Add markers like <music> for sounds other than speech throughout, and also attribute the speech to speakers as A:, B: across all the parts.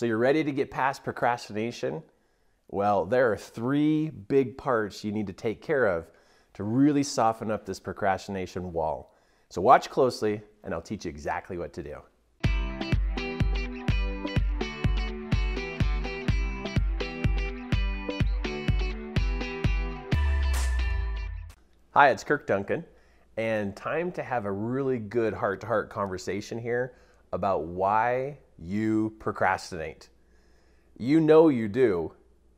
A: So you're ready to get past procrastination? Well, there are three big parts you need to take care of to really soften up this procrastination wall. So watch closely and I'll teach you exactly what to do. Hi, it's Kirk Duncan, and time to have a really good heart to heart conversation here about why you procrastinate. You know you do.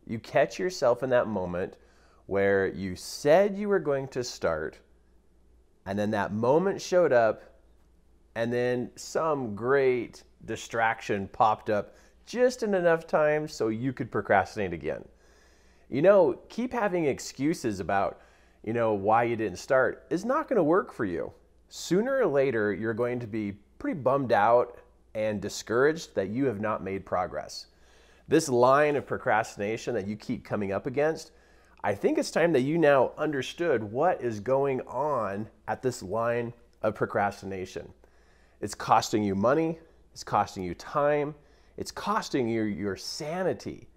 A: You catch yourself in that moment where you said you were going to start, and then that moment showed up, and then some great distraction popped up just in enough time so you could procrastinate again. You know, keep having excuses about, you know, why you didn't start is not going to work for you. Sooner or later, you're going to be pretty bummed out and discouraged that you have not made progress. This line of procrastination that you keep coming up against, I think it's time that you now understood what is going on at this line of procrastination. It's costing you money, it's costing you time, it's costing you your sanity.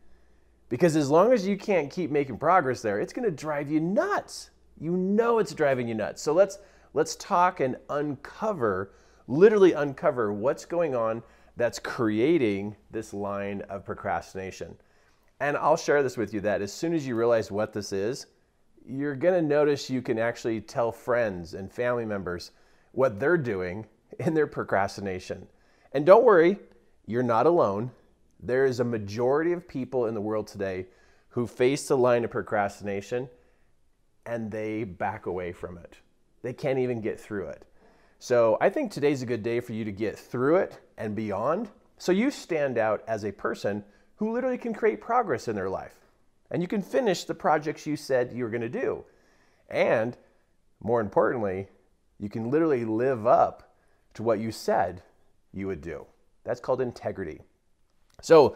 A: Because as long as you can't keep making progress there, it's going to drive you nuts. You know it's driving you nuts. So let's let's talk and uncover literally uncover what's going on that's creating this line of procrastination. And I'll share this with you that as soon as you realize what this is, you're going to notice you can actually tell friends and family members what they're doing in their procrastination. And don't worry, you're not alone. There is a majority of people in the world today who face the line of procrastination and they back away from it. They can't even get through it. So I think today's a good day for you to get through it and beyond. So you stand out as a person who literally can create progress in their life. And you can finish the projects you said you were going to do. And more importantly, you can literally live up to what you said you would do. That's called integrity. So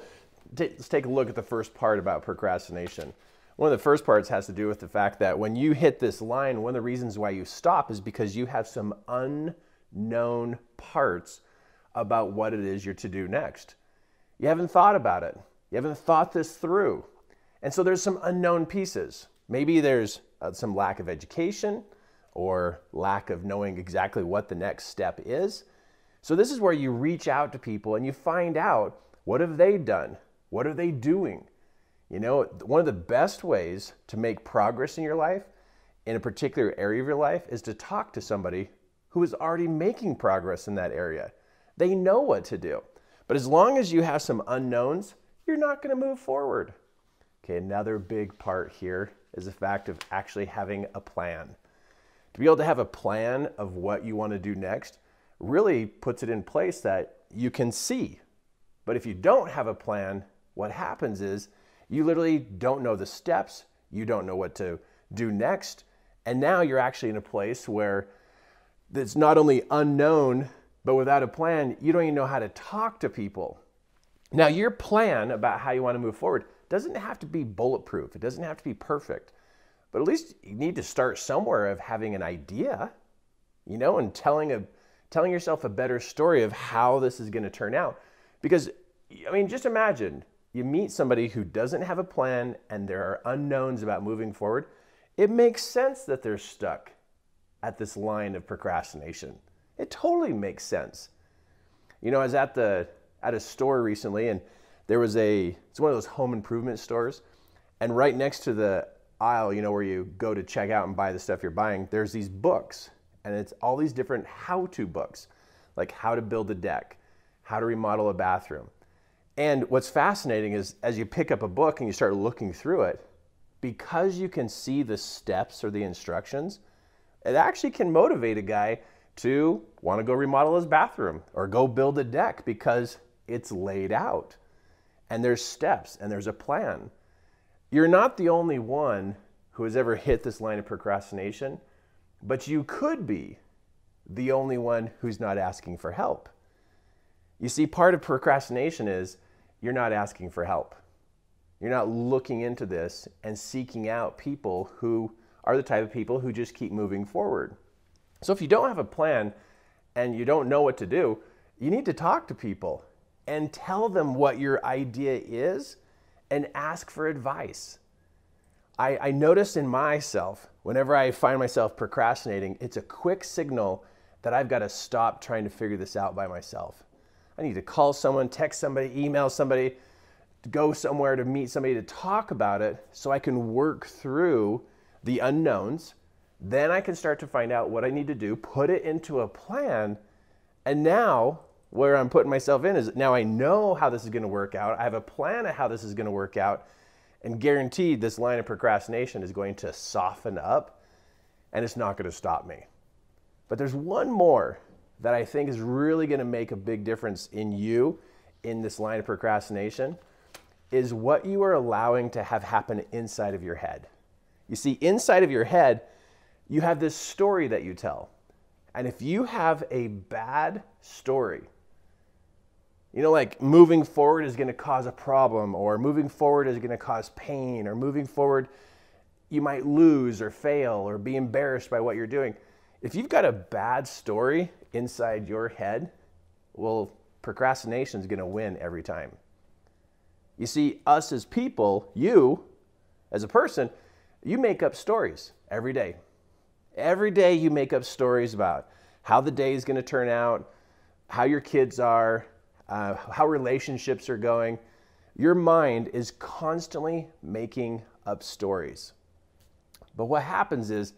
A: let's take a look at the first part about procrastination. One of the first parts has to do with the fact that when you hit this line, one of the reasons why you stop is because you have some unknown parts about what it is you're to do next. You haven't thought about it. You haven't thought this through. And so there's some unknown pieces. Maybe there's uh, some lack of education or lack of knowing exactly what the next step is. So this is where you reach out to people and you find out what have they done? What are they doing? You know, one of the best ways to make progress in your life, in a particular area of your life, is to talk to somebody who is already making progress in that area. They know what to do. But as long as you have some unknowns, you're not going to move forward. Okay, another big part here is the fact of actually having a plan. To be able to have a plan of what you want to do next really puts it in place that you can see. But if you don't have a plan, what happens is you literally don't know the steps, you don't know what to do next, and now you're actually in a place where it's not only unknown, but without a plan, you don't even know how to talk to people. Now, your plan about how you want to move forward doesn't have to be bulletproof, it doesn't have to be perfect, but at least you need to start somewhere of having an idea, you know, and telling a telling yourself a better story of how this is going to turn out. Because I mean, just imagine you meet somebody who doesn't have a plan and there are unknowns about moving forward, it makes sense that they're stuck at this line of procrastination. It totally makes sense. You know, I was at the at a store recently and there was a it's one of those home improvement stores and right next to the aisle, you know, where you go to check out and buy the stuff you're buying, there's these books and it's all these different how-to books, like how to build a deck, how to remodel a bathroom and what's fascinating is as you pick up a book and you start looking through it, because you can see the steps or the instructions, it actually can motivate a guy to want to go remodel his bathroom or go build a deck because it's laid out and there's steps and there's a plan. You're not the only one who has ever hit this line of procrastination, but you could be the only one who's not asking for help. You see, part of procrastination is you're not asking for help. You're not looking into this and seeking out people who are the type of people who just keep moving forward. So if you don't have a plan and you don't know what to do, you need to talk to people and tell them what your idea is and ask for advice. I, I notice in myself, whenever I find myself procrastinating, it's a quick signal that I've got to stop trying to figure this out by myself. I need to call someone, text somebody, email somebody, go somewhere to meet somebody to talk about it so I can work through the unknowns. Then I can start to find out what I need to do, put it into a plan, and now where I'm putting myself in is now I know how this is going to work out. I have a plan of how this is going to work out, and guaranteed this line of procrastination is going to soften up and it's not going to stop me. But there's one more that I think is really going to make a big difference in you in this line of procrastination is what you are allowing to have happen inside of your head. You see, inside of your head, you have this story that you tell. And if you have a bad story, you know, like moving forward is going to cause a problem, or moving forward is going to cause pain, or moving forward, you might lose or fail or be embarrassed by what you're doing. If you've got a bad story inside your head, well, procrastination is going to win every time. You see, us as people, you as a person, you make up stories every day. Every day you make up stories about how the day is going to turn out, how your kids are, uh, how relationships are going. Your mind is constantly making up stories. But what happens is,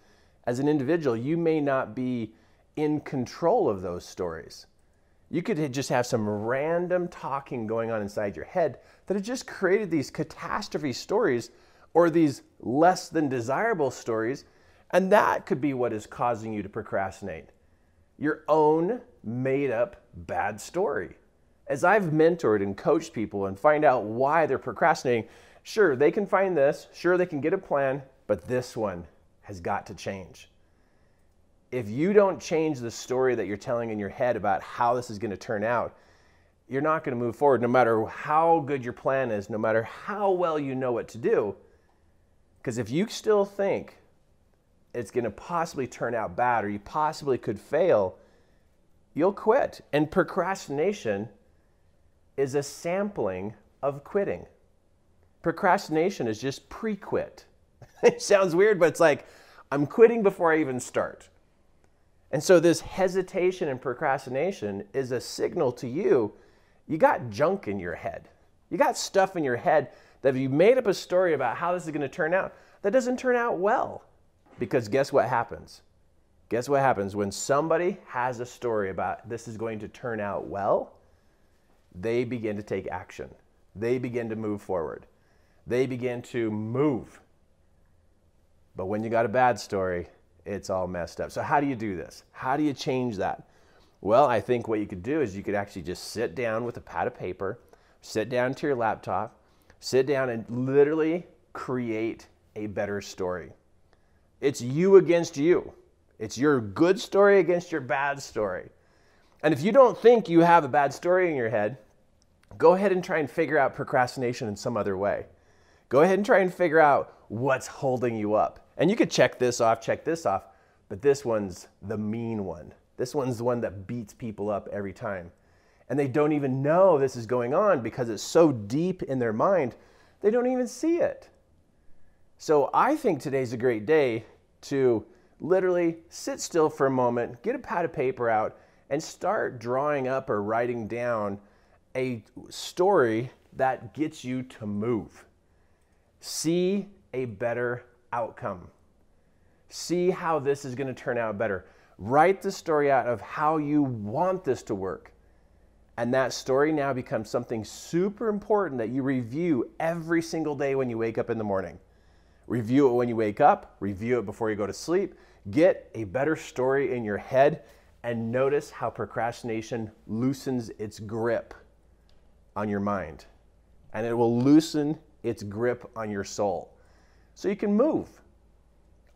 A: as an individual, you may not be in control of those stories. You could just have some random talking going on inside your head that had just created these catastrophe stories or these less than desirable stories, and that could be what is causing you to procrastinate. Your own made up bad story. As I've mentored and coached people and find out why they're procrastinating, sure, they can find this, sure, they can get a plan, but this one has got to change if you don't change the story that you're telling in your head about how this is going to turn out, you're not going to move forward no matter how good your plan is, no matter how well you know what to do. Because if you still think it's going to possibly turn out bad or you possibly could fail, you'll quit. And procrastination is a sampling of quitting. Procrastination is just pre quit. <laughs> it sounds weird, but it's like, I'm quitting before I even start. And so, this hesitation and procrastination is a signal to you you got junk in your head. You got stuff in your head that if you made up a story about how this is going to turn out, that doesn't turn out well. Because guess what happens? Guess what happens when somebody has a story about this is going to turn out well? They begin to take action. They begin to move forward. They begin to move. But when you got a bad story, it's all messed up. So, how do you do this? How do you change that? Well, I think what you could do is you could actually just sit down with a pad of paper, sit down to your laptop, sit down and literally create a better story. It's you against you. It's your good story against your bad story. And if you don't think you have a bad story in your head, go ahead and try and figure out procrastination in some other way. Go ahead and try and figure out what's holding you up. And you could check this off, check this off, but this one's the mean one. This one's the one that beats people up every time. And they don't even know this is going on because it's so deep in their mind, they don't even see it. So I think today's a great day to literally sit still for a moment, get a pad of paper out, and start drawing up or writing down a story that gets you to move. See a better outcome. See how this is going to turn out better. Write the story out of how you want this to work. And that story now becomes something super important that you review every single day when you wake up in the morning. Review it when you wake up, review it before you go to sleep. Get a better story in your head and notice how procrastination loosens its grip on your mind. And it will loosen its grip on your soul so you can move.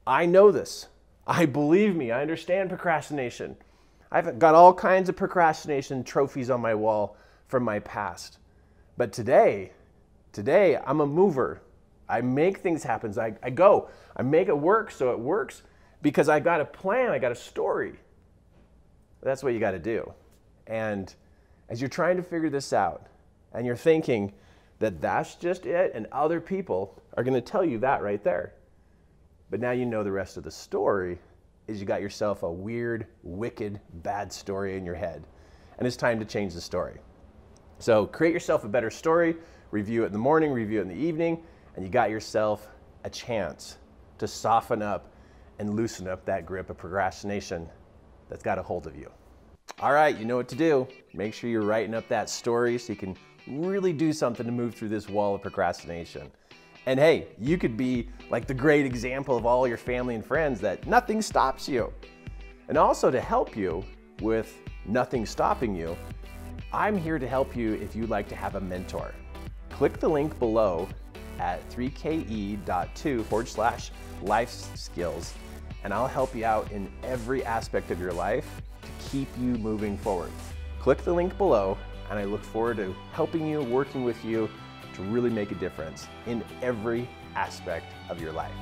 A: I know this. I believe me. I understand procrastination. I've got all kinds of procrastination trophies on my wall from my past. But today, today, I'm a mover. I make things happen. I, I go. I make it work so it works because I got a plan, I got a story. That's what you got to do. And as you're trying to figure this out, And you're thinking that that's just it, and other people are going to tell you that right there. But now you know the rest of the story is you got yourself a weird, wicked, bad story in your head. And it's time to change the story. So create yourself a better story, review it in the morning, review it in the evening, and you got yourself a chance to soften up and loosen up that grip of procrastination that's got a hold of you. All right, you know what to do. Make sure you're writing up that story so you can really do something to move through this wall of procrastination. And hey, you could be like the great example of all your family and friends that nothing stops you. And also to help you with nothing stopping you, I'm here to help you if you'd like to have a mentor. Click the link below at 3ke.to forward slash life skills, and I'll help you out in every aspect of your life to keep you moving forward. Click the link below, and I look forward to helping you, working with you to really make a difference in every aspect of your life.